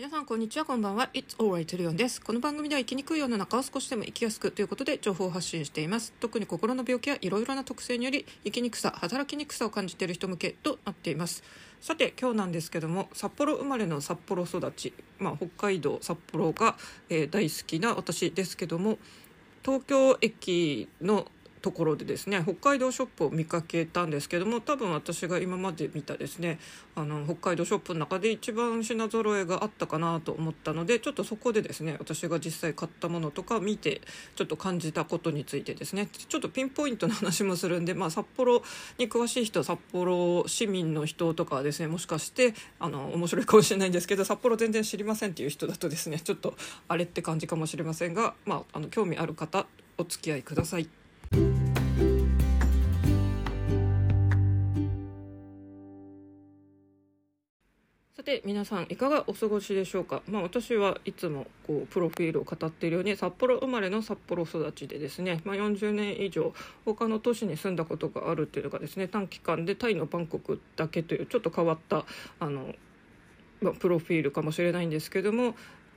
皆さんこんにちはこんばんは。It's alright リオンです。この番組では生きにくい世の中を少しでも生きやすくということで情報を発信しています。特に心の病気やいろいろな特性により生きにくさ働きにくさを感じている人向けとなっています。さて今日なんですけども札幌生まれの札幌育ち、まあ、北海道札幌が、えー、大好きな私ですけども東京駅のところでですね北海道ショップを見かけたんですけども多分私が今まで見たですねあの北海道ショップの中で一番品揃えがあったかなと思ったのでちょっとそこでですね私が実際買ったものとか見てちょっと感じたことについてですねちょっとピンポイントの話もするんで、まあ、札幌に詳しい人札幌市民の人とかはですねもしかしてあの面白いかもしれないんですけど札幌全然知りませんっていう人だとですねちょっとあれって感じかもしれませんが、まあ、あの興味ある方お付き合いください。さて皆さんいかがお過ごしでしょうか、まあ、私はいつもこうプロフィールを語っているように札幌生まれの札幌育ちでですね、まあ、40年以上他の都市に住んだことがあるっていうのがですね短期間でタイのバンコクだけというちょっと変わったあの、まあ、プロフィールかもしれないんですけども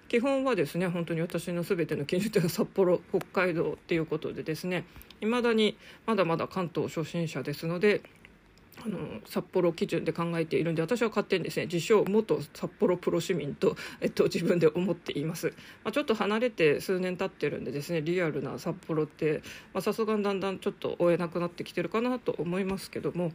基本はですね本当に私の全ての記事というのは札幌北海道っていうことでですね未だにまだまだ関東初心者ですのであの札幌基準で考えているんで私は勝手にですね自称元札幌プロ市民と、えっと、自分で思っています、まあ、ちょっと離れて数年経ってるんでですねリアルな札幌ってさすがにだんだんちょっと追えなくなってきてるかなと思いますけども。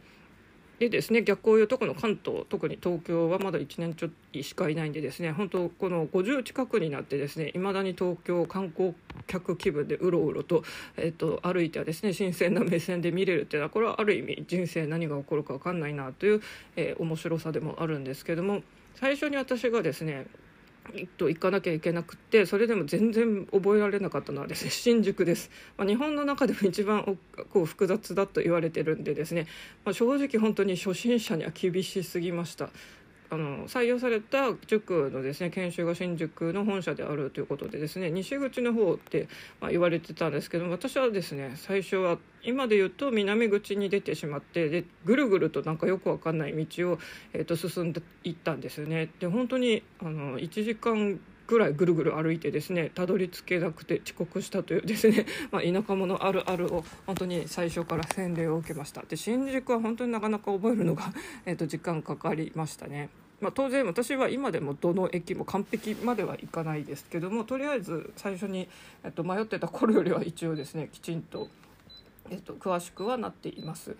でですね逆を言うとこの関東特に東京はまだ1年ちょっとしかいないんでですね本当この50近くになってですねいまだに東京観光客気分でうろうろと,、えーと、歩いてはですね新鮮な目線で見れるっていうのはこれはある意味人生何が起こるか分かんないなという、えー、面白さでもあるんですけども最初に私がですねと行かなきゃいけなくてそれでも全然覚えられなかったのはですね 新宿です、まあ、日本の中でも一番こう複雑だと言われてるんでですね、まあ、正直本当に初心者には厳しすぎました。あの採用された塾のですね研修が新宿の本社であるということでですね西口の方って、まあ、言われてたんですけど私はですね最初は今で言うと南口に出てしまってでぐるぐるとなんかよくわかんない道を、えー、と進んでいったんですよね。で本当にあの1時間ぐらいぐるぐる歩いてですねたどり着けなくて遅刻したというですね、まあ、田舎者あるあるを本当に最初から洗礼を受けましたで新宿は本当になかなか覚えるのが、えー、と時間かかりましたね。まあ、当然私は今でもどの駅も完璧まではいかないですけどもとりあえず最初に、えっと、迷ってた頃よりは一応ですねきちんと、えっと、詳しくはなっています。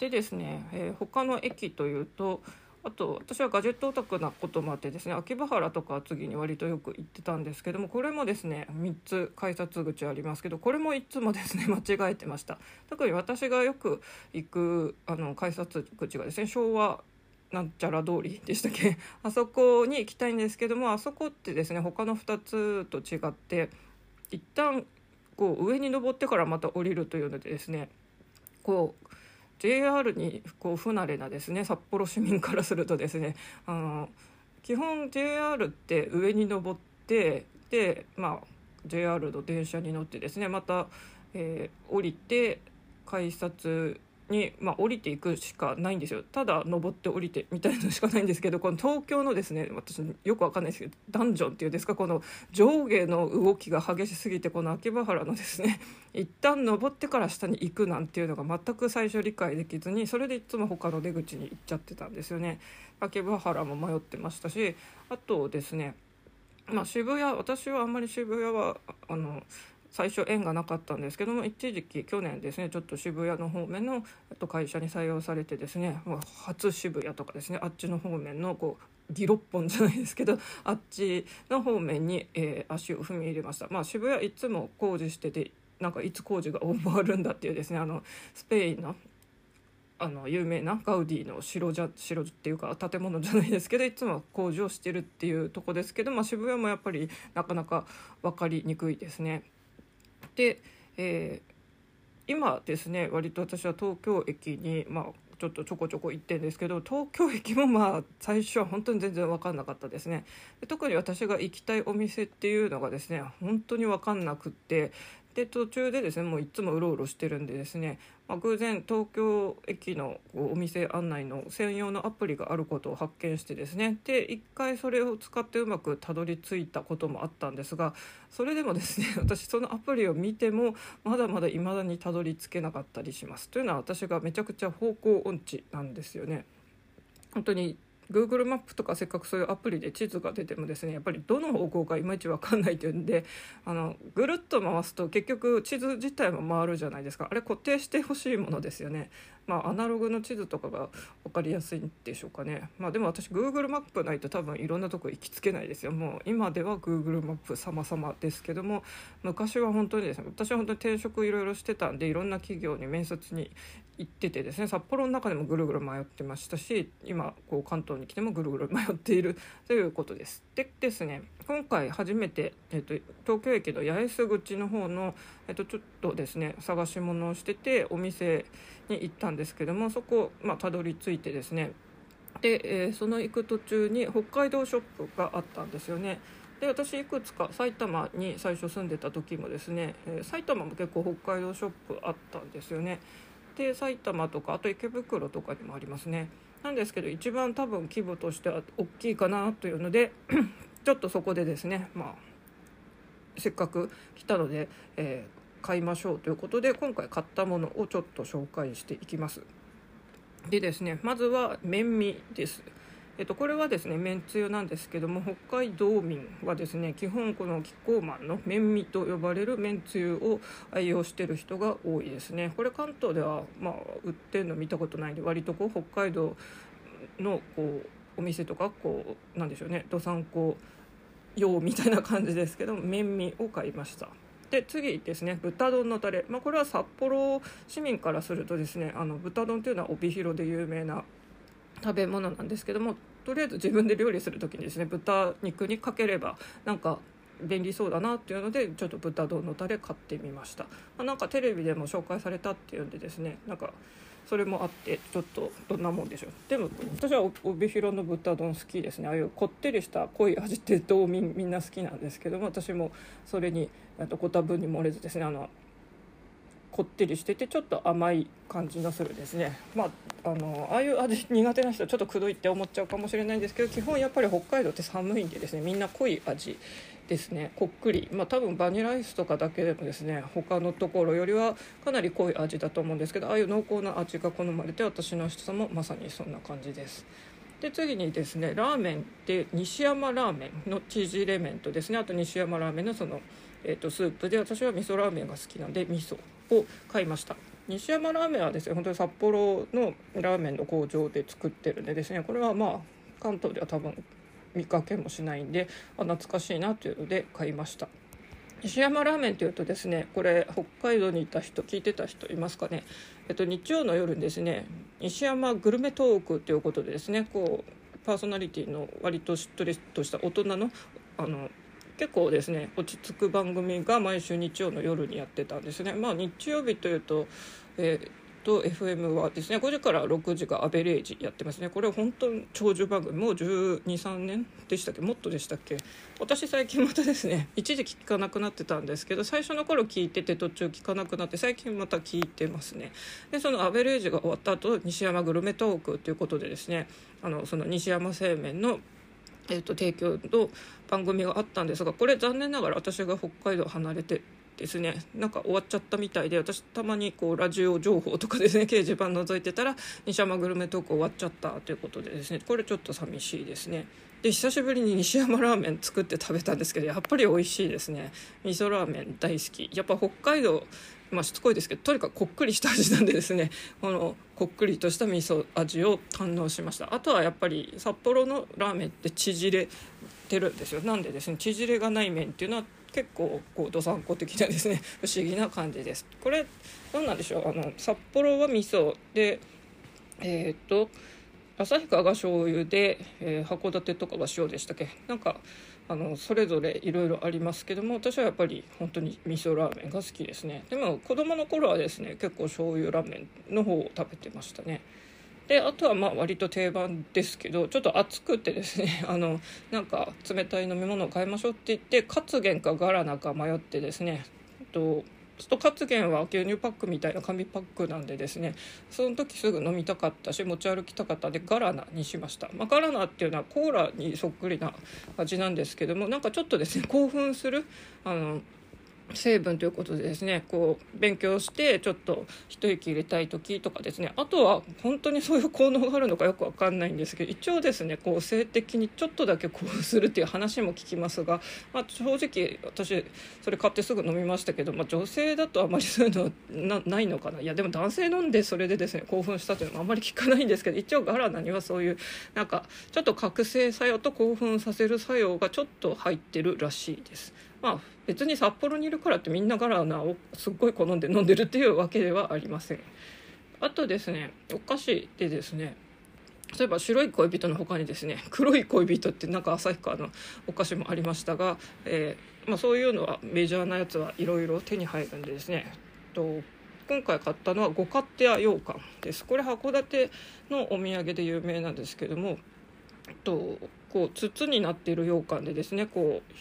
でですね、えー、他の駅というとあと私はガジェットオタクなこともあってですね秋葉原とか次に割とよく行ってたんですけどもこれもですね3つ改札口ありますけどこれもいつもですね 間違えてました。特に私がよく行くあの改札口がですね昭和なんちゃら通りでしたっけ？あそこに行きたいんですけどもあそこってですね他の2つと違って一旦こう上に登ってからまた降りるというのでですねこう JR にこう不慣れなですね札幌市民からするとですねあの基本 JR って上に登ってで、まあ、JR の電車に乗ってですねまた、えー、降りて改札に、まあ、降りていくしかないんですよ。ただ登って降りてみたいのしかないんですけどこの東京のですね私よくわかんないですけどダンジョンっていうんですかこの上下の動きが激しすぎてこの秋葉原のですね 一旦登ってから下に行くなんていうのが全く最初理解できずにそれでいつも他の出口に行っちゃってたんですよね。秋葉原も迷ってましたしあとですねまあ、渋谷私はあんまり渋谷はあの最初縁がなかったんですけども一時期去年ですねちょっと渋谷の方面のと会社に採用されてですね初渋谷とかですねあっちの方面のこうギロッポンじゃないですけど あっちの方面に、えー、足を踏み入れました。まあ、渋谷いつも工事しててなんかいつ工事が終わるんだっていうですねあのスペインのあの有名なガウディの城じゃ城っていうか建物じゃないですけどいつも工事をしてるっていうとこですけど、まあ、渋谷もやっぱりなかなか分かりにくいですね。で、えー、今ですね割と私は東京駅に、まあ、ちょっとちょこちょこ行ってんですけど東京駅もまあ最初は本当に全然分かんなかったですね。特に私が行きたいお店っていうのがですね本当に分かんなくってで途中でですねもういつもうろうろしてるんでですね、まあ、偶然東京駅のお店案内の専用のアプリがあることを発見してですねで一回それを使ってうまくたどり着いたこともあったんですがそれでもですね 私そのアプリを見てもまだまだ未だにたどり着けなかったりします。というのは私がめちゃくちゃ方向音痴なんですよね。本当に Google マップとかせっかくそういうアプリで地図が出てもですねやっぱりどの方向かいまいち分かんないというんであのぐるっと回すと結局地図自体も回るじゃないですか。あれ固定してほしいものですよね。まあアナログの地図とかが分かりやすいんでしょうかね。まあでも私 Google マップないと多分いろんなとこ行きつけないですよ。もう今では Google マップ様々ですけども昔は本当にですね私は本当に転職いろいろしてたんでいろんな企業に面接に行っててですね札幌の中でもぐるぐる迷ってましたし今こう関東に来てもぐるぐる迷っている ということです。でですね今回初めて、えっと、東京駅の八重洲口の方の、えっと、ちょっとですね探し物をしててお店に行ったんですけどもそこまあたどり着いてですねで、えー、その行く途中に北海道ショップがあったんですよね。で私いくつか埼玉に最初住んでた時もですね、えー、埼玉も結構北海道ショップあったんですよね。で埼玉とかあと池袋とかにもありますね。なんですけど一番多分規模としては大きいかなというので ちょっとそこでですねまあせっかく来たので、えー、買いましょうということで今回買ったものをちょっと紹介していきます。でですねまずは麺味です。えっと、これはですねめんつゆなんですけども北海道民はですね基本このキッコーマンの麺味と呼ばれるめんつゆを愛用してる人が多いですね。これ関東ではまあ売ってるの見たことないんで割とこう北海道のこうお店とかこうなんでしょうねどさんこ用みたいな感じですけど麺味を買いました。で次ですね豚丼のタレ、まあ、これは札幌市民からするとですねあの豚丼というのは帯広で有名な食べ物なんですけどもとりあえず自分で料理する時にですね豚肉にかければなんか便利そうだなっていうのでちょっと豚丼のタレ買ってみました、まあ、なんかテレビでも紹介されたっていうんでですねなんかそれもあってちょっとどんなもんでしょう。でも私は帯広の豚丼好きですね。ああいうこってりした濃い味って道民みんな好きなんですけども私もそれにとご多分に漏れずですねあのこってりしててちょっと甘い感じのするですね。まああのああいう味苦手な人はちょっとくどいって思っちゃうかもしれないんですけど基本やっぱり北海道って寒いんでですねみんな濃い味ですね。こっくり。まあ多分バニラアイスとかだけでもですね他のところよりはかなり濃い味だと思うんですけどああいう濃厚な味が好まれて私の人もまさにそんな感じです。で次にですねラーメンで西山ラーメンの縮れ麺とですね。あと西山ラーメンのその、えーとスープで私は味噌ラーメンが好きなんで味噌。を買いました。西山ラーメンはですね本当に札幌のラーメンの工場で作ってるんでですねこれはまあ関東では多分見かけもしないんであ懐かしいなというので買いました。西山ラーメンというとですねこれ北海道にいた人聞いてた人いますかね。えっと日曜の夜にですね西山グルメトークということでですねこうパーソナリティの割としっとりとした大人のあの結構ですね落ち着く番組が毎週日曜の夜にやってたんですね。まあ、日曜日というと、えーと FM はですね5時から6時がアベレージやってますね。これ本当に長寿番組。もう123年でしたっけ？もっとでしたっけ？私最近またですね一時聞かなくなってたんですけど最初の頃聞いてて途中聞かなくなって最近また聞いてますね。でそのアベレージが終わった後西山グルメトークということでですねあのその西山製麺のえーと、提供の番組があったんですがこれ残念ながら私が北海道離れてですねなんか終わっちゃったみたいで私たまにこうラジオ情報とかですね掲示板覗いてたら西山グルメトーク終わっちゃったということでですねこれちょっと寂しいですね。で久しぶりに西山ラーメン作って食べたんですけどやっぱり美味しいですね味噌ラーメン大好きやっぱ北海道まあ、しつこいですけどとにかくこっくりした味なんでですね このこっくりとした味噌味を堪能しました。あとはやっぱり札幌のラーメンって縮れてるんですよ。なんでですね縮れがない麺っていうのは結構こうどさんこ的なですね 不思議な感じです。これどうなんでしょう。あの札幌は味噌でえっ、と旭川が醤油で、えー、函館とかが塩でしたっけ？なんかあのそれぞれいろいろありますけども私はやっぱり本当に味噌ラーメンが好きですね。でも子供の頃はですね結構醤油ラーメンの方を食べてましたね。であとはまあ割と定番ですけどちょっと暑くてですね あのなんか冷たい飲み物を買いましょうって言ってカツゲンかガラナか迷ってですねとちょっとカツゲンは牛乳パックみたいな紙パックなんでですねその時すぐ飲みたかったし持ち歩きたかったんでガラナにしました、まあ、ガラナっていうのはコーラにそっくりな味なんですけどもなんかちょっとですね興奮するあの成分ということでですねこう勉強してちょっと一息入れたい時とかですねあとは本当にそういう効能があるのかよく分かんないんですけど一応ですねこう性的にちょっとだけ興奮するっていう話も聞きますが、まあ、正直私それ買ってすぐ飲みましたけど、まあ、女性だとあまりそういうのはないのかないやでも男性飲んでそれでですね興奮したっていうのもあんまり聞かないんですけど一応ガラナにはそういうなんかちょっと覚醒作用と興奮させる作用がちょっと入ってるらしいです。まあ別に札幌にいるからってみんなガラナをすっごい好んで飲んでるっていうわけではありません。あとですねお菓子でですね例えば白い恋人の他にですね黒い恋人ってなんか旭川のお菓子もありましたが、えー、まあ、そういうのはメジャーなやつはいろいろ手に入るんでですね。と今回買ったのは五勝手屋羊羹です。これ函館のお土産で有名なんですけどもとこう筒になっている羊羹でですねこう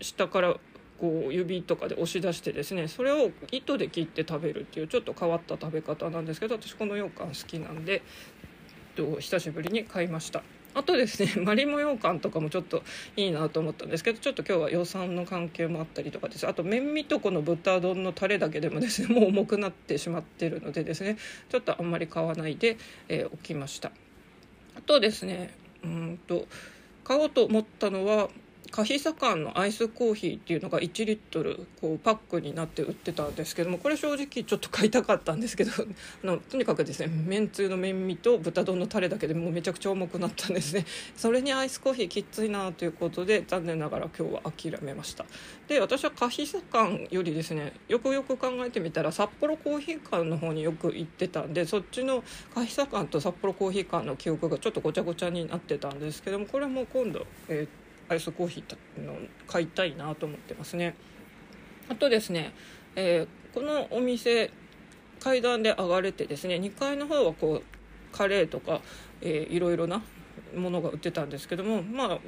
下からこう指とかで押し出してですねそれを糸で切って食べるっていうちょっと変わった食べ方なんですけど私この羊羹好きなんでえっと久しぶりに買いました。あとですねマリモ羊羹とかもちょっといいなと思ったんですけどちょっと今日は予算の関係もあったりとかです。あと麺味とこの豚丼のタレだけでもですね もう重くなってしまってるのでですねちょっとあんまり買わないで、えー、おきました。あとですねうんと買おうと思ったのはカヒサカンのアイスコーヒーっていうのが1リットルこうパックになって売ってたんですけどもこれ正直ちょっと買いたかったんですけど あのとにかくですねめんつゆの麺味と豚丼のタレだけでもうめちゃくちゃ重くなったんですね。それにアイスコーヒーきついなということで残念ながら今日は諦めました。で私はカヒサカンよりですねよくよく考えてみたら札幌コーヒー館の方によく行ってたんでそっちのカヒサカンと札幌コーヒー館の記憶がちょっとごちゃごちゃになってたんですけどもこれも今度えっーアイスコーヒーの買いたいなと思ってますね。あとですね、えー、このお店階段で上がれてですね2階の方はこうカレーとか、えー、いろいろなものが売ってたんですけどもまあ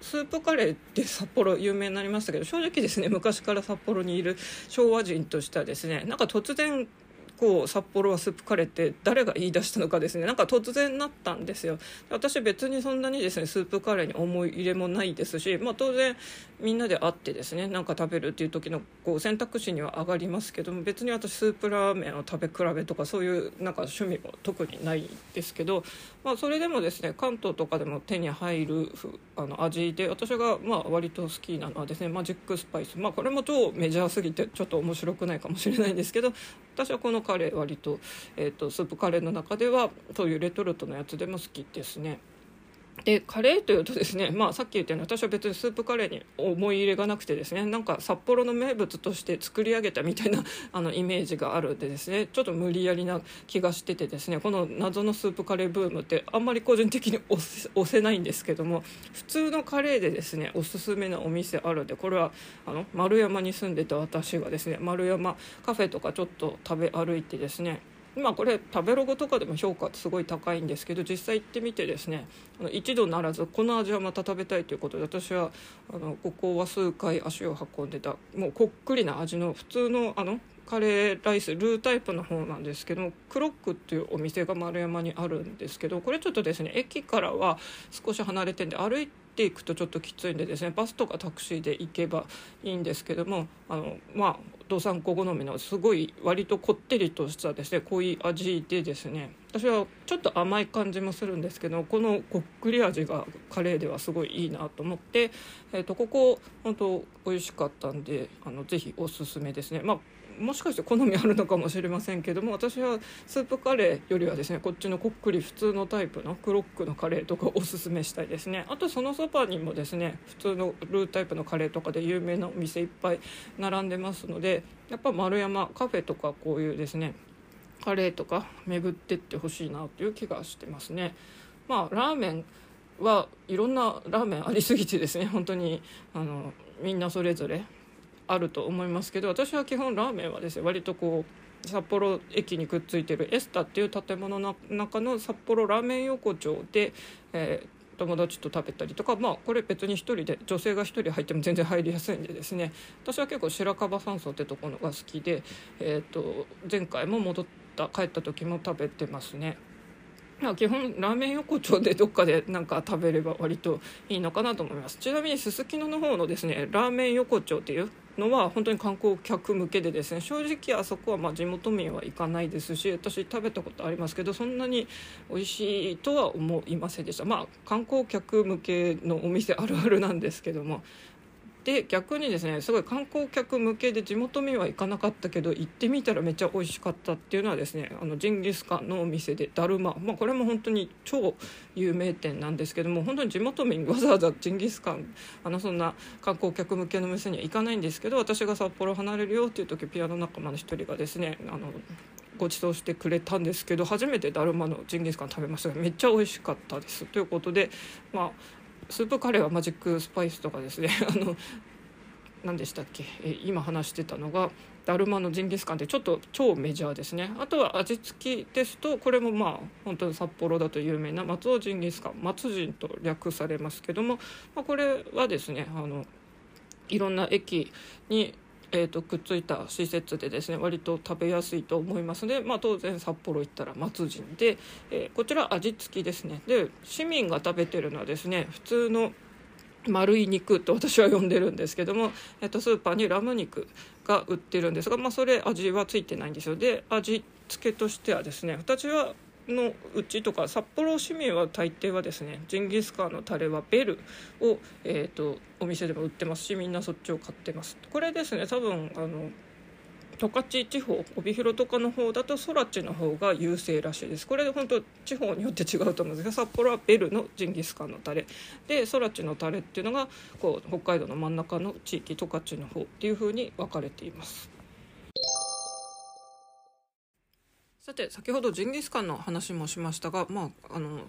スープカレーって札幌有名になりましたけど正直ですね昔から札幌にいる昭和人としてはですねなんか突然構札幌はスープカレーって誰が言い出したのかですね。なんか突然なったんですよ。私別にそんなにですねスープカレーに思い入れもないですし、まあ、当然みんなで会ってですねなんか食べるっていう時のこう選択肢には上がりますけども別に私スープラーメンを食べ比べとかそういうなんか趣味も特にないですけど、まあ、それでもですね関東とかでも手に入るあの味で私がまあ割と好きなのはですねマジックスパイス。まあこれも超メジャーすぎてちょっと面白くないかもしれないんですけど私はこのカレー割と,、えーと、スープカレーの中ではそういうレトルトのやつでも好きですね。でカレーというとですね、まあ、さっき言ったように私は別にスープカレーに思い入れがなくてですねなんか札幌の名物として作り上げたみたいな あのイメージがあるんでですねちょっと無理やりな気がしててですねこの謎のスープカレーブームってあんまり個人的に押せ ないんですけども普通のカレーでですねおすすめなお店あるんでこれはあの丸山に住んでた私がですね丸山カフェとかちょっと食べ歩いてですね今これ食べログとかでも評価すごい高いんですけど実際行ってみてですね一度ならずこの味はまた食べたいということで私はあのここは数回足を運んでた。もうこっくりな味の普通のあのカレーライスルータイプの方なんですけどクロックっていうお店が丸山にあるんですけどこれちょっとですね駅からは少し離れてんで歩いてていくとちょっときついんでですねバスとかタクシーで行けばいいんですけどもあのまあ道産子好みのすごい割とこってりとしたですね濃い味でですね私はちょっと甘い感じもするんですけどこのこっくり味がカレーではすごいいいなと思って、えーと、ここ本当美味しかったんであのぜひおすすめですね。まあもしかして好みあるのかもしれませんけども私はスープカレーよりはですねこっちのこっくり普通のタイプのクロックのカレーとかおすすめしたいですね。あとそのそばにもですね普通のルータイプのカレーとかで有名なお店いっぱい並んでますのでやっぱ丸山カフェとかこういうですねカレーとか巡ってってほしいなという気がしてますね。まあラーメンはいろんなラーメンありすぎてですね本当にあのみんなそれぞれあると思いますけど私は基本ラーメンはですね割とこう札幌駅にくっついてるエスタっていう建物の中の札幌ラーメン横丁で、えー、友達と食べたりとかまあこれ別に1人で女性が1人入っても全然入りやすいんでですね私は結構白樺山荘ってところが好きで、えーと、前回も戻った帰った時も食べてますね。基本ラーメン横丁でどっかでなんか食べれば割といいのかなと思います。ちなみにすすきのの方のですねラーメン横丁っていうのは本当に観光客向けでですね正直あそこはま地元民は行かないですし私食べたことありますけどそんなに美味しいとは思いませんでした。まあ観光客向けのお店あるあるなんですけどもで逆にですねすごい観光客向けで地元民は行かなかったけど行ってみたらめっちゃ美味しかったっていうのはですねあのジンギスカンのお店でだるま、まあ、これも本当に超有名店なんですけども本当に地元民わざわざジンギスカンあのそんな観光客向けの店には行かないんですけど私が札幌離れるよっていう時ピアノ仲間の一人がですねあのご馳走してくれたんですけど初めてだるまのジンギスカン食べました。がめっちゃ美味しかったです。ということでまあスープカレーはマジックスパイスとかですね。あの何でしたっけ、え今話してたのがだるまのジンギスカンってちょっと超メジャーですね。あとは味付きですとこれもまあ本当に札幌だと有名な松尾ジンギスカン。松陣と略されますけども、まあ、これはですねあのいろんな駅にえーと、くっついた施設でですね割と食べやすいと思います。ので、まあ、当然札幌行ったら松陣で、えー、こちら味付きですね。で市民が食べてるのはですね普通の丸い肉と私は呼んでるんですけども、えっと、スーパーにラム肉が売ってるんですが、まあ、それ味はついてないんですよ。で味付けとしてはですね私はのうちとか札幌市民は大抵はですねジンギスカンのタレはベルを、えーと、お店でも売ってますしみんなそっちを買ってます。これですね多分あの十勝地方帯広とかの方だと空地の方が優勢らしいです。これで本当地方によって違うと思うんですが札幌はベルのジンギスカンのタレ。で空地のタレっていうのがこう北海道の真ん中の地域十勝の方っていう風に分かれています。さて先ほどジンギスカンの話もしましたが、まあ、あの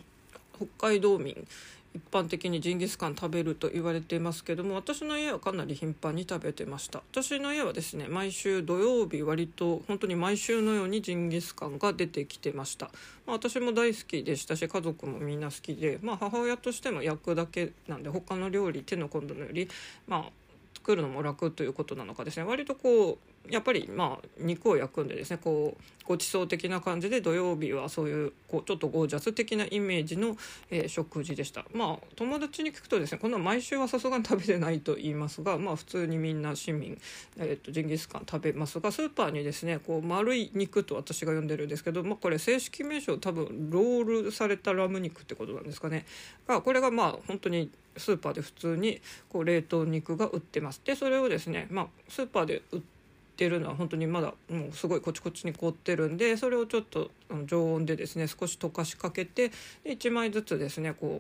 北海道民一般的にジンギスカン食べると言われていますけども私の家はかなり頻繁に食べてました。私の家はですね毎週土曜日割と本当に毎週のようにジンギスカンが出てきてました、まあ、私も大好きでしたし家族もみんな好きで、まあ、母親としても焼くだけなんで他の料理手の込んだのよりまあ作るのも楽ということなのかですね。割とこうやっぱりまあ肉を焼くんでですねこうごちそう的な感じで土曜日はそういうこうちょっとゴージャス的なイメージの、えー、食事でした。まあ友達に聞くとですねこんな毎週はさすがに食べてないと言いますがまあ普通にみんな市民、えーと、ジンギスカン食べますがスーパーにですねこう丸い肉と私が呼んでるんですけど、まあ、これ正式名称多分ロールされたラム肉ってことなんですかね。がこれがまあ本当にスーパーで普通にこう冷凍肉が売ってます。でそれをですねまあスーパーで売ってってるのは本当にまだもうすごいこちこちに凍ってるんでそれをちょっと常温でですね少し溶かしかけてで1枚ずつですねこ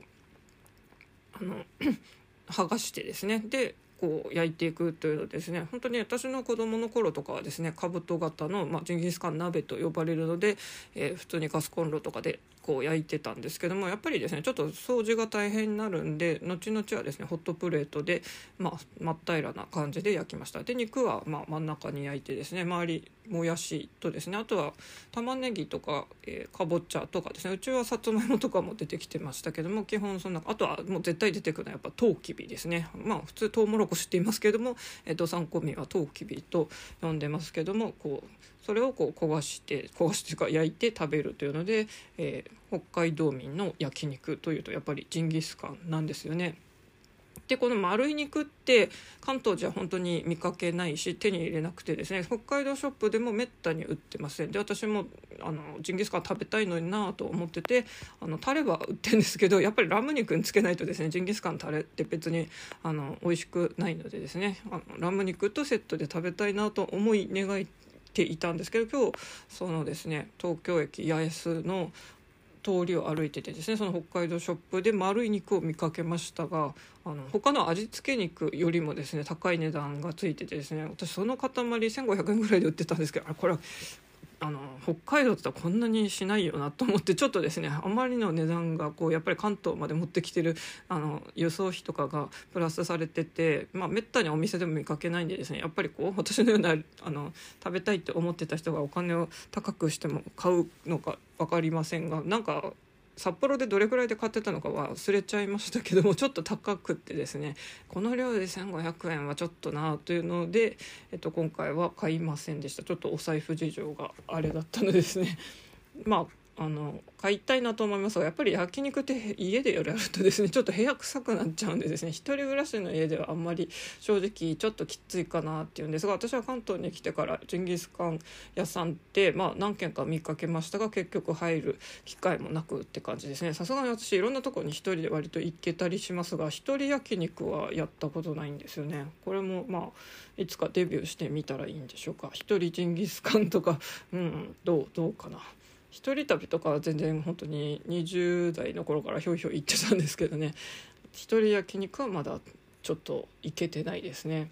うあの 剥がしてですねでこう焼いていくというのですね本当に私の子供の頃とかはですね兜型の、まあ、ジンギスカン鍋と呼ばれるので、えー、普通にガスコンロとかでこう焼いてたんですけどもやっぱりですねちょっと掃除が大変になるんで後々はですねホットプレートで、まあ、真っ平らな感じで焼きました。で肉はま真ん中に焼いてですね周りもやしとですねあとは玉ねぎとか、えー、かぼちゃとかですねうちはさつまいもとかも出てきてましたけども基本そんなあとはもう絶対出てくるのはやっぱトウキビですね。まあ普通トウモロコシって言いますけども、えー、と3個目はトウキビと呼んでますけどもこうそれをこう焦がして焦がしてか焼いて食べるというので、え、北海道民の焼肉というとやっぱりジンギスカンなんですよね。でこの丸い肉って関東じゃ本当に見かけないし手に入れなくてですね北海道ショップでもめったに売ってませんで私もあのジンギスカン食べたいのになと思っててあのタレは売ってるんですけどやっぱりラム肉につけないとですねジンギスカンタレって別にあの美味しくないのでですねあのラム肉とセットで食べたいなと思い願いていたんですけど今日そのですね東京駅八重洲の通りを歩いててですねその北海道ショップで丸い肉を見かけましたがあの他の味付け肉よりもですね高い値段がついててですね私その塊1500円ぐらいで売ってたんですけどあこれはあの北海道ってこんなにしないよなと思ってちょっとですねあまりの値段がこうやっぱり関東まで持ってきてるあの輸送費とかがプラスされてて、まあ、めったにお店でも見かけないんでですねやっぱりこう私のようなあの食べたいって思ってた人がお金を高くしても買うのか分かりませんがなんか札幌でどれくらいで買ってたのか忘れちゃいましたけどもちょっと高くってですねこの量で1500円はちょっとなというので、えっと、今回は買いませんでした。ちょっとお財布事情があれだったのでですね。まああの買いたいなと思いますがやっぱり焼肉って家でやるとですねちょっと部屋臭くなっちゃうんでですね一人暮らしの家ではあんまり正直ちょっときついかなっていうんですが私は関東に来てからジンギスカン屋さんって、まあ、何軒か見かけましたが結局入る機会もなくって感じですね。さすがに私いろんなとこに一人で割と行けたりしますが一人焼肉はやったことないんですよね。これもまあいつかデビューしてみたらいいんでしょうか。一人ジンギスカンとかうんどうどうかな。一人旅とかは全然本当に20代の頃からひょいひょい行ってたんですけどね一人焼肉はまだちょっと行けてないですね。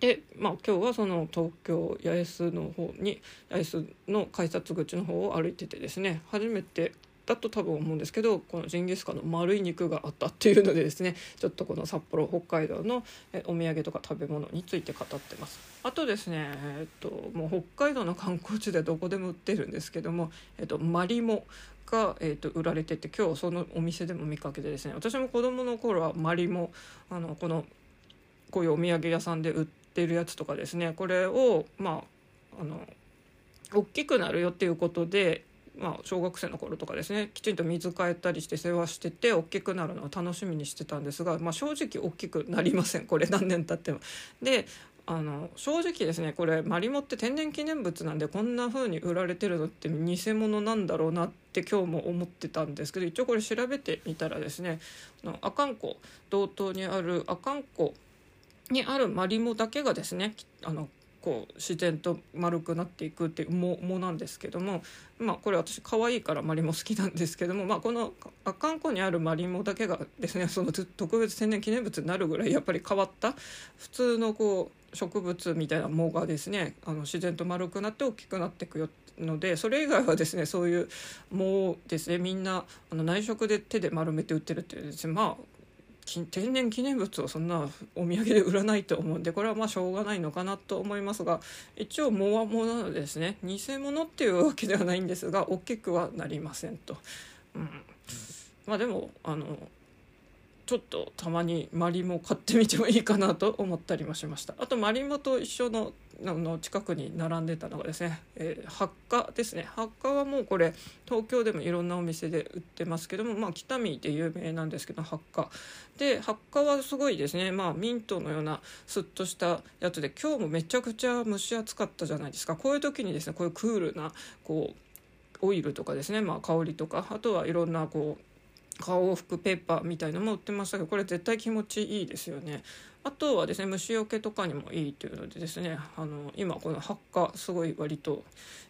で、まあ、今日はその東京八重洲の方に八重洲の改札口の方を歩いててですね初めてだと多分思うんですけどこのジンギスカンの丸い肉があったっていうのでですね ちょっとこの札幌北海道のお土産とか食べ物について語ってます。あとですねえっともう北海道の観光地でどこでも売ってるんですけども、えっと、マリモが、えーと、売られてて今日そのお店でも見かけてですね私も子供の頃はマリモあのこのこういうお土産屋さんで売ってるやつとかですねこれをまああの大きくなるよっていうことでまあ、小学生の頃とかですねきちんと水替えたりして世話してて大きくなるのを楽しみにしてたんですが、まあ、正直大きくなりませんこれ何年経っても。であの正直ですねこれマリモって天然記念物なんでこんな風に売られてるのって偽物なんだろうなって今日も思ってたんですけど一応これ調べてみたらですね阿寒湖道東にある阿寒湖にあるマリモだけがですねあのこう自然と丸くなっていくっていう藻なんですけども、まあ、これ私可愛いからマリモ好きなんですけども、まあ、この阿寒湖にあるマリモだけがですねその特別天然記念物になるぐらいやっぱり変わった普通のこう植物みたいな藻がですねあの自然と丸くなって大きくなっていくよのでそれ以外はですねそういう藻ですねみんなあの内職で手で丸めて売ってるっていうですねまあ天然記念物をそんなお土産で売らないと思うんでこれはまあしょうがないのかなと思いますが一応モアモなのでですね。偽物っていうわけではないんですが大きくはなりませんと。うん、まあでもあのちょっとたまにマリモ買ってみてもいいかなと思ったりもしました。あとマリモと一緒のの近くに並んでたのがですね、えー、発火ですね。発火はもうこれ東京でもいろんなお店で売ってますけどもまあ北見で有名なんですけど発火で発火はすごいですね。まあミントのようなスッとしたやつで今日もめちゃくちゃ蒸し暑かったじゃないですか。こういう時にですねこういうクールなこうオイルとかですね、まあ、香りとかあとはいろんなこう顔を拭くペーパーみたいのも売ってましたけどこれ絶対気持ちいいですよね。あとはですね虫除けとかにもいいというのでですねあの今この発火すごい割と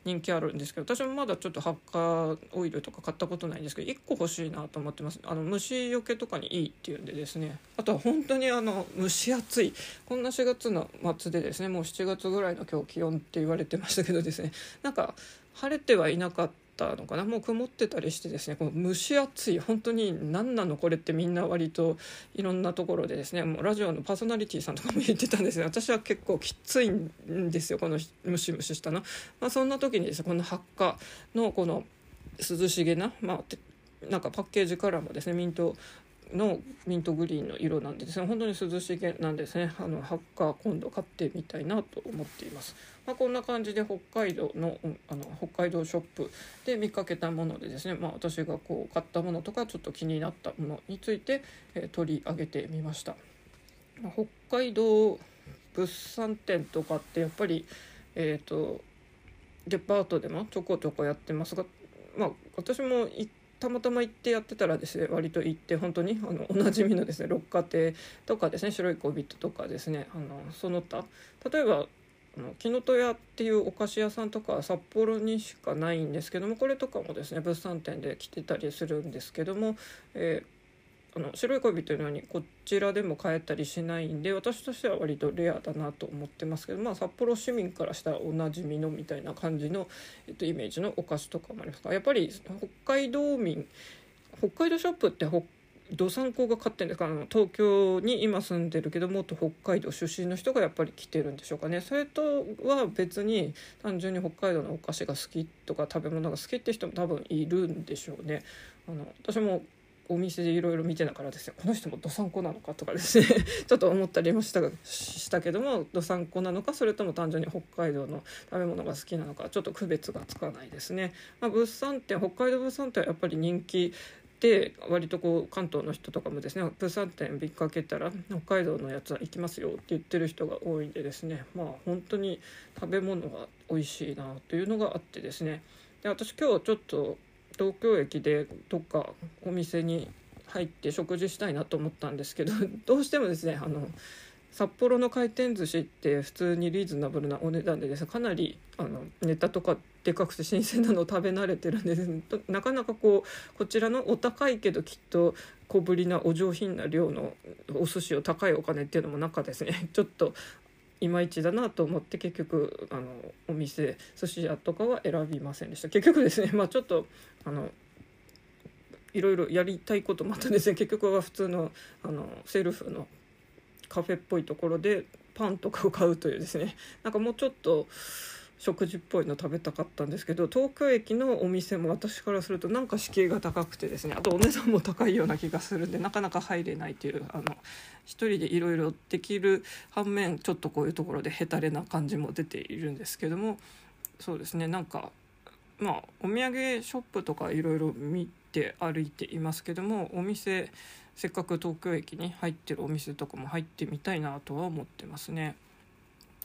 人気あるんですけど私もまだちょっと発火オイルとか買ったことないんですけど1個欲しいなと思ってます。あの虫除けとかにいいっていうんでですね。あとは本当にあの蒸し暑い。こんな4月の末でですねもう7月ぐらいの今日気温って言われてましたけどですねなんか晴れてはいなかったたのかな。もう曇ってたりしてですねこの蒸し暑い本当に何なのこれってみんな割といろんなところでですねもうラジオのパーソナリティさんとかも言ってたんですが私は結構きついんですよこのムシムシしたの、まあ、そんな時にですねこの発火のこの涼しげな、まあ、なんかパッケージカラーもですねミントのミントグリーンの色なんでですね。本当に涼しげなんですね。あのハッカー今度買ってみたいなと思っています、まあ、こんな感じで北海道のあの北海道ショップで見かけたものでですね、まあ、私がこう買ったものとかちょっと気になったものについて、えー、取り上げてみました、まあ、北海道物産展とかってやっぱりえっ、ー、とデパートでもちょこちょこやってますがまあ私も行たまたま行ってやってたらですね割と行って本当にあのおなじみのですね六花亭とかですね白い恋人とかですねあのその他。例えばあの木の戸屋っていうお菓子屋さんとか札幌にしかないんですけどもこれとかもですね物産展で来てたりするんですけども、えーあの白い恋人のようにこちらでも買えたりしないんで私としては割とレアだなと思ってますけど、まあ、札幌市民からしたらおなじみのみたいな感じの、えっと、イメージのお菓子とかもありますがやっぱり北海道民北海道ショップってどさんこが買ってんですか？あの東京に今住んでるけどもっと北海道出身の人がやっぱり来てるんでしょうかね。それとは別に単純に北海道のお菓子が好きとか食べ物が好きって人も多分いるんでしょうね。あの私もお店でいろいろ見てたからですねこの人もどさんこなのかとかですね ちょっと思ったりもしたしたけどもどさんこなのかそれとも単純に北海道の食べ物が好きなのかちょっと区別がつかないですね。まあ、物産展北海道物産展はやっぱり人気で割とこう関東の人とかもですね物産展見かけたら北海道のやつは行きますよって言ってる人が多いんでですねまあ本当に食べ物が美味しいなというのがあってですねで私今日ちょっと東京駅でどっかお店に入って食事したいなと思ったんですけど どうしてもですねあの札幌の回転寿司って普通にリーズナブルなお値段でですねかなりあのネタとかでかくて新鮮なのを食べ慣れてるんで、ね、なかなかこうこちらのお高いけどきっと小ぶりなお上品な量のお寿司を高いお金っていうのも中ですね ちょっといまいちだなと思って結局あのお店寿司屋とかは選びませんでした。結局ですね まあちょっとあのいろいろやりたいこともあったんですね。結局は普通のあのセルフのカフェっぽいところでパンとかを買うというですね。なんかもうちょっと食事っぽいの食べたかったんですけど東京駅のお店も私からするとなんか敷居が高くてですねあとお値段も高いような気がするんでなかなか入れないというあの一人でいろいろできる反面ちょっとこういうところでヘタレな感じも出ているんですけどもそうですねなんかまあお土産ショップとかいろいろ見て歩いていますけどもお店せっかく東京駅に入ってるお店とかも入ってみたいなとは思ってますね。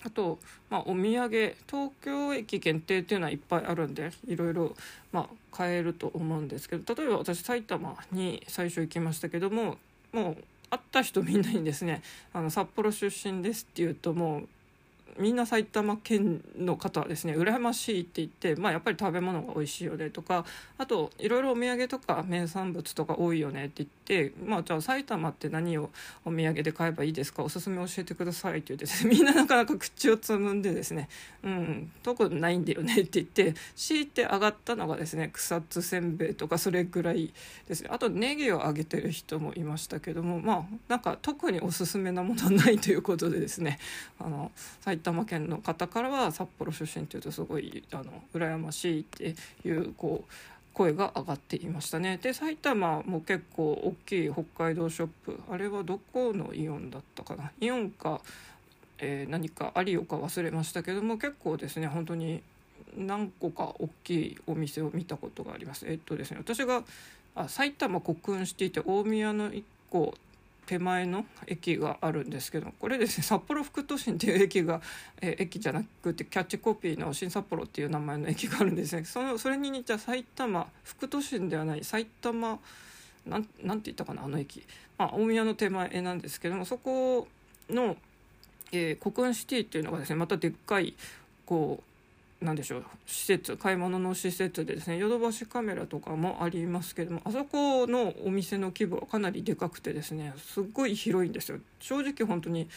あと、まあ、お土産東京駅限定っていうのはいっぱいあるんでいろいろ、まあ、買えると思うんですけど例えば私埼玉に最初行きましたけどももう会った人みんなにですね。あの札幌出身ですって言うともうみんな埼玉県の方はですね。羨ましいって言って、まあ、やっぱり食べ物が美味しいよねとかあといろいろお土産とか名産物とか多いよねって言って、まあ、じゃあ埼玉って何をお土産で買えばいいですか？おすすめ教えてくださいって言ってですね。みんななかなか口をつむんでですね。うん特にないんだよねって言って強いて上がったのがですね草津せんべいとかそれぐらいですね。あとネギをあげてる人もいましたけどもまあなんか特におすすめなものはないということでですね。あの埼玉玉県の方からは札幌出身っていうとすごいあの羨ましいっていうこう声が上がっていましたね。で埼玉も結構大きい北海道ショップあれはどこのイオンだったかな？イオンか、えー、何か有岡忘れましたけども結構ですね本当に何個か大きいお店を見たことがあります。えっとですね私があ埼玉国運していて大宮の1個手前の駅があるんですけどこれですね札幌副都心っていう駅が、えー、駅じゃなくてキャッチコピーの新札幌っていう名前の駅があるんですね。そのそれに似た埼玉副都心ではない埼玉なんなんて言ったかなあの駅、まあ、大宮の手前なんですけどもそこの、えー、国運シティっていうのがですねまたでっかいこう何でしょう施設買い物の施設でですねヨドバシカメラとかもありますけどもあそこのお店の規模はかなりでかくてですねすっごい広いんですよ。正直本当に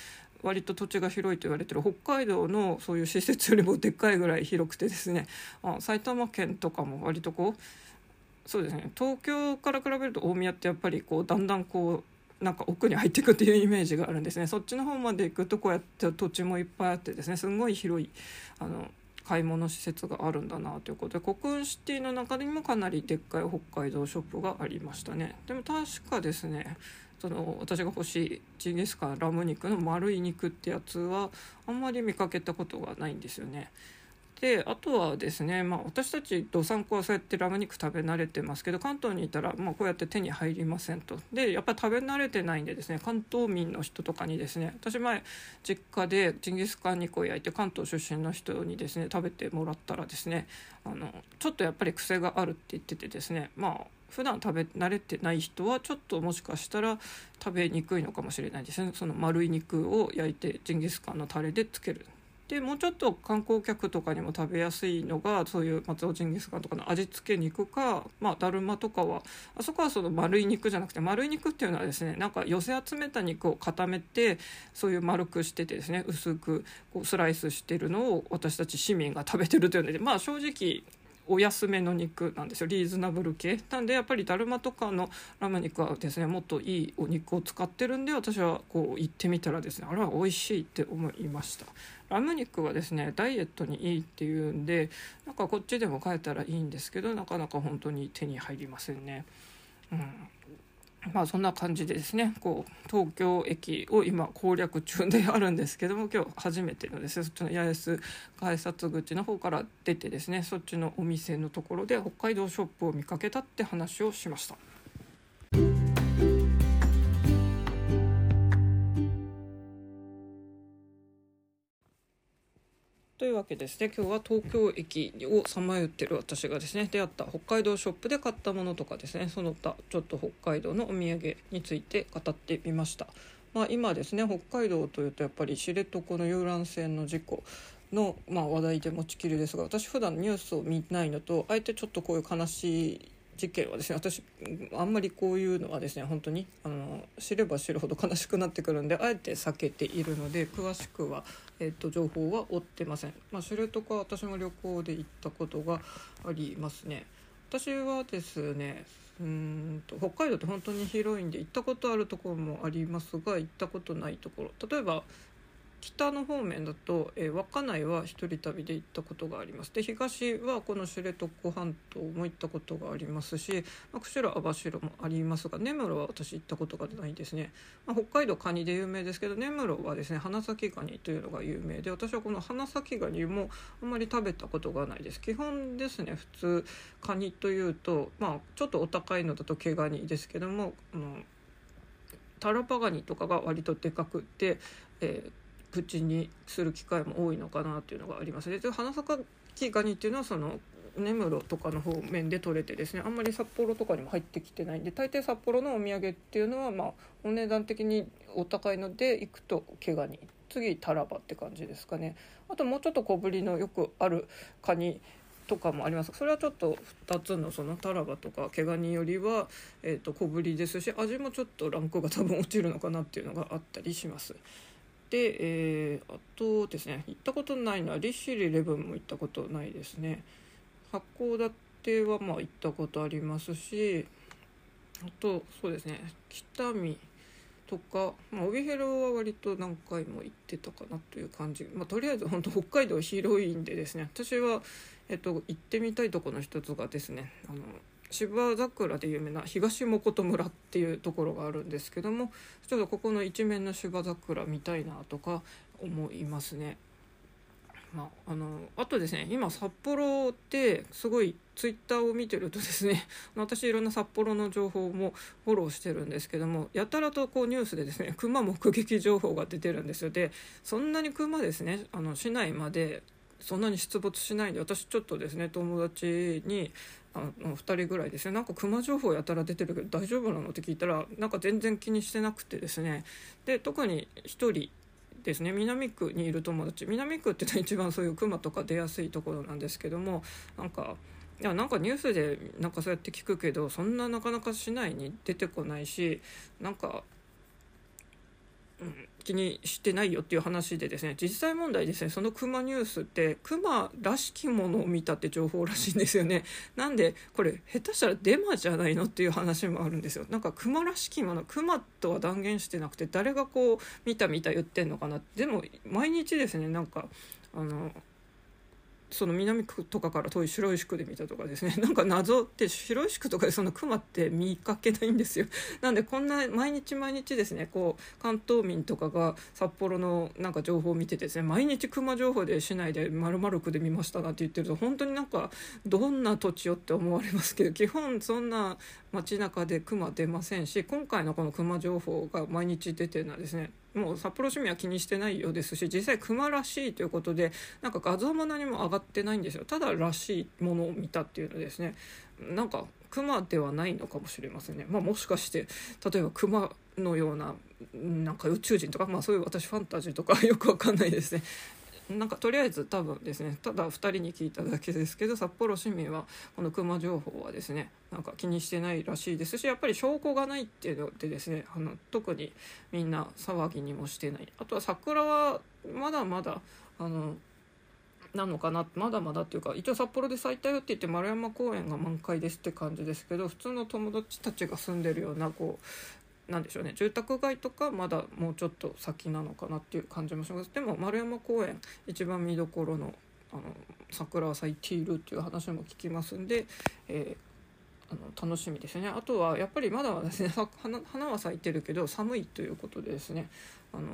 割と土地が広いと言われてる北海道のそういう施設よりもでっかいぐらい広くてですねあ埼玉県とかも割とこうそうですね東京から比べると大宮ってやっぱりこうだんだんこうなんか奥に入っていくっていうイメージがあるんですね。そっちの方まで行くとこうやって土地もいっぱいあってですねすんごい広いあの買い物施設があるんだなということで国運シティの中にもかなりでっかい北海道ショップがありましたね。でも確かですねその私が欲しいジンギスカンラム肉の丸い肉ってやつはあんまり見かけたことがないんですよね。であとはですね、まあ、私たちどさんこはそうやってラム肉食べ慣れてますけど関東にいたら、まあ、こうやって手に入りませんと。でやっぱり食べ慣れてないんでですね関東民の人とかにですね私前実家でジンギスカン肉を焼いて関東出身の人にですね食べてもらったらですねあのちょっとやっぱり癖があるって言っててですねまあ普段食べ慣れてない人はちょっともしかしたら食べにくいのかもしれないですね。その丸い肉を焼いてジンギスカンのタレでつける。でもうちょっと観光客とかにも食べやすいのがそういう松尾ジンギスカンとかの味付け肉か、まあ、だるまとかはあそこはその丸い肉じゃなくて丸い肉っていうのはですねなんか寄せ集めた肉を固めてそういう丸くしててですね薄くこうスライスしてるのを私たち市民が食べてるというのでまあ正直お安めの肉なんですよ。リーズナブル系。なんでやっぱりだるまとかのラム肉はですねもっといいお肉を使ってるんで私はこう行ってみたらですねあれは美味しいって思いました。ラム肉はですねダイエットにいいっていうんでなんかこっちでも買えたらいいんですけどなかなか本当に手に入りませんね。うん。まあそんな感じでですねこう東京駅を今攻略中であるんですけども今日初めてのですねそっちの八重洲改札口の方から出てですねそっちのお店のところで北海道ショップを見かけたって話をしました。というわけですね今日は東京駅をさまよってる私がですね出会った北海道ショップで買ったものとかですねその他ちょっと北海道のお土産について語ってみました。まあ、今ですね北海道というとやっぱり知床の遊覧船の事故の、まあ、話題で持ちきりですが私普段ニュースを見ないのとあえてちょっとこういう悲しい事件はですね私あんまりこういうのはですね本当にあの知れば知るほど悲しくなってくるんであえて避けているので詳しくは、えーと、情報は追ってません、まあ、知床は私も旅行で行ったことがありますね。私はですねうんと北海道って本当に広いんで行ったことあるところもありますが行ったことないところ。例えば北の方面だと、えー、稚内は一人旅で行ったことがあります。で東はこの知床半島も行ったことがありますし、まあ、釧路網走もありますが根室は私行ったことがないですね、まあ、北海道カニで有名ですけど根室はですね花咲ガニというのが有名で私はこの花咲ガニもあんまり食べたことがないです。基本ですね普通カニというとまあちょっとお高いのだと毛ガニですけども、うん、タラパガニとかが割とでかくて、えー口にする機会も多いのかなっていうのがあります。で花咲きガニっていうのはその根室とかの方面で取れてですねあんまり札幌とかにも入ってきてないんで大抵札幌のお土産っていうのはまあお値段的にお高いので行くと毛ガニ次タラバって感じですかね。あともうちょっと小ぶりのよくあるカニとかもあります。それはちょっと2つのそのタラバとか毛ガニよりは、えー、と小ぶりですし味もちょっとランクが多分落ちるのかなっていうのがあったりします。で、えー、あとですね行ったことないのは利尻レブンも行ったことないですね。八甲館はまあ行ったことありますしあとそうですね北見とか、まあ、帯広は割と何回も行ってたかなという感じ、まあ、とりあえず本当北海道広いんでですね私は、えっと、行ってみたいとこの一つがですねあの芝桜で有名な東本村っていうところがあるんですけどもちょっとここの一面の芝桜見たいなとか思いますね。まあ、あのあとですね今札幌ってすごいツイッターを見てるとですね 私いろんな札幌の情報もフォローしてるんですけどもやたらとこうニュースでですね熊目撃情報が出てるんですよでそんなに熊ですねあの市内までそんなに出没しないんで私ちょっとですね友達にあの2人ぐらいですねなんか熊情報やたら出てるけど大丈夫なの？って聞いたらなんか全然気にしてなくてですね。で特に1人ですね。南区にいる友達。南区ってのは一番そういう熊とか出やすいところなんですけどもなんかいやなんかニュースでなんかそうやって聞くけどそんななかなか市内に出てこないしなんか気にしてないよっていう話でですね実際問題ですねそのクマニュースってクマらしきものを見たって情報らしいんですよね。なんでこれ下手したらデマじゃないのっていう話もあるんですよ。なんかクマらしきものクマとは断言してなくて誰がこう見た見た言ってんのかなでも毎日ですねなんかあのその南区とかから遠い白石区で見たとかですね。なんか謎って白石区とかでその熊って見かけないんですよ。なんでこんな毎日毎日ですねこう関東民とかが札幌のなんか情報を見てですね毎日熊情報で市内で丸々区で見ましたなんて言ってると本当になんかどんな土地よって思われますけど基本そんな街中で熊出ませんし今回のこの熊情報が毎日出てるのはですねもう札幌市民は気にしてないようですし実際熊らしいということでなんか画像も何も上がってないんですよ。ただらしいものを見たっていうのですね。なんか熊ではないのかもしれませんね、まあ、もしかして例えば熊のようななんか宇宙人とか、まあ、そういう私ファンタジーとかよくわかんないですね。なんかとりあえず多分ですねただ2人に聞いただけですけど札幌市民はこの熊情報はですねなんか気にしてないらしいですしやっぱり証拠がないっていうのでですねあの特にみんな騒ぎにもしてない。あとは桜はまだまだあのなのかなまだまだっていうか一応札幌で咲いたよって言って丸山公園が満開ですって感じですけど普通の友達たちが住んでるようなこうなんでしょうね。住宅街とかまだもうちょっと先なのかなっていう感じもします。でも丸山公園一番見どころのあの桜は咲いているっていう話も聞きますんで、えー、あの楽しみですね。あとはやっぱりまだですね花は咲いてるけど寒いということでですね。あの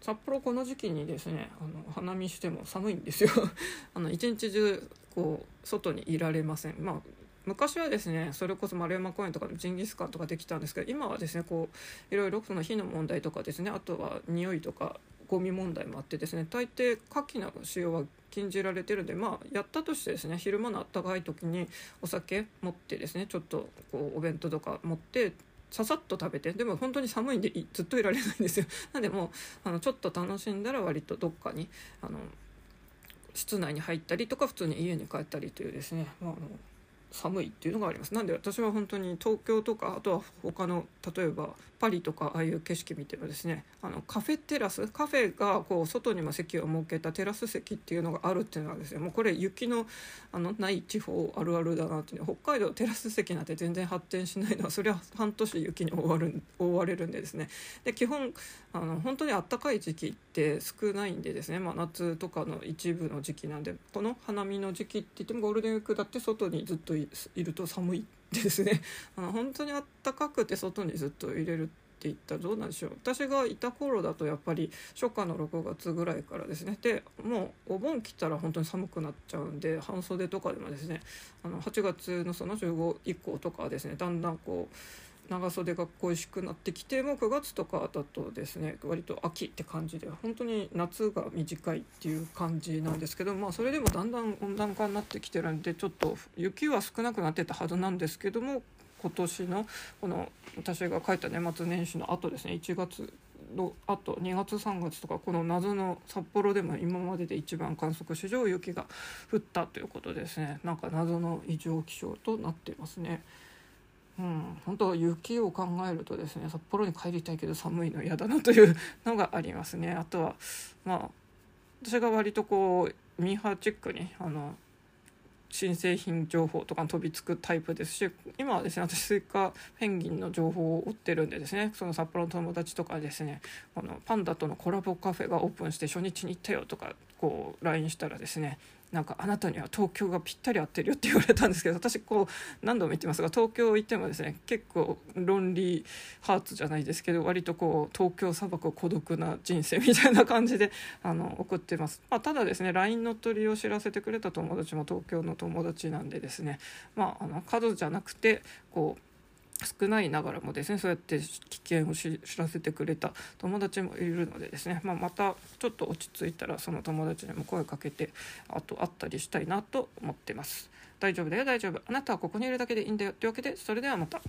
札幌この時期にですねあの花見しても寒いんですよ。あの一日中こう外にいられません。まあ昔はですねそれこそ丸山公園とかジンギスカンとかできたんですけど今はですねこういろいろその火の問題とかですねあとは匂いとかゴミ問題もあってですね大抵火器の使用は禁じられてるんでまあやったとしてですね昼間のあったかい時にお酒持ってですねちょっとこうお弁当とか持ってささっと食べてでも本当に寒いんでずっといられないんですよ。なんでもうあのちょっと楽しんだら割とどっかにあの室内に入ったりとか普通に家に帰ったりというですね、まあ、あの寒いっていうのがあります。なんで私は本当に東京とかあとは他の例えばパリとかああいう景色見てもですねあのカフェテラスカフェがこう外にも席を設けたテラス席っていうのがあるっていうのはですねもうこれ雪のあのない地方あるあるだなって、ね、北海道テラス席なんて全然発展しないのはそれは半年雪に覆わる覆われるんでですね。で基本あの本当にあったかい時期って少ないんでですね、まあ、夏とかの一部の時期なんでこの花見の時期って言ってもゴールデンウィークだって外にずっといいると寒いですね。あの本当にあったかくて外にずっと入れるって言ったらどうなんでしょう。私がいた頃だとやっぱり初夏の6月ぐらいからですね。でもうお盆来たら本当に寒くなっちゃうんで半袖とかでもですねあの8月のその15以降とかはですねだんだんこう長袖が恋しくなってきてもう9月とかだとですね割と秋って感じで本当に夏が短いっていう感じなんですけどまあそれでもだんだん温暖化になってきてるんでちょっと雪は少なくなってたはずなんですけども今年のこの私が書いた年末年始の後ですね1月のあと2月3月とかこの謎の札幌でも今までで一番観測史上雪が降ったということですねなんか謎の異常気象となってますね。うん、本当は雪を考えるとですね札幌に帰りたいけど寒いの嫌だなというのがありますね。あとはまあ私が割とこうミーハーチックにあの新製品情報とかに飛びつくタイプですし今はですね私スイカペンギンの情報を追ってるんでですねその札幌の友達とかですねあのパンダとのコラボカフェがオープンして初日に行ったよとかこう LINE したらですねなんかあなたには東京がぴったり合ってるよって言われたんですけど私こう何度も言ってますが東京行ってもですね結構ロンリーハーツじゃないですけど割とこう東京砂漠孤独な人生みたいな感じで あの送ってます、まあ、ただですね LINE の鳥を知らせてくれた友達も東京の友達なんでですねまああの数じゃなくてこう少ないながらもですねそうやって危険を知らせてくれた友達もいるのでですね、まあ、またちょっと落ち着いたらその友達にも声かけてあと会ったりしたいなと思ってます。大丈夫だよ大丈夫。あなたはここにいるだけでいいんだよ。というわけでそれではまた。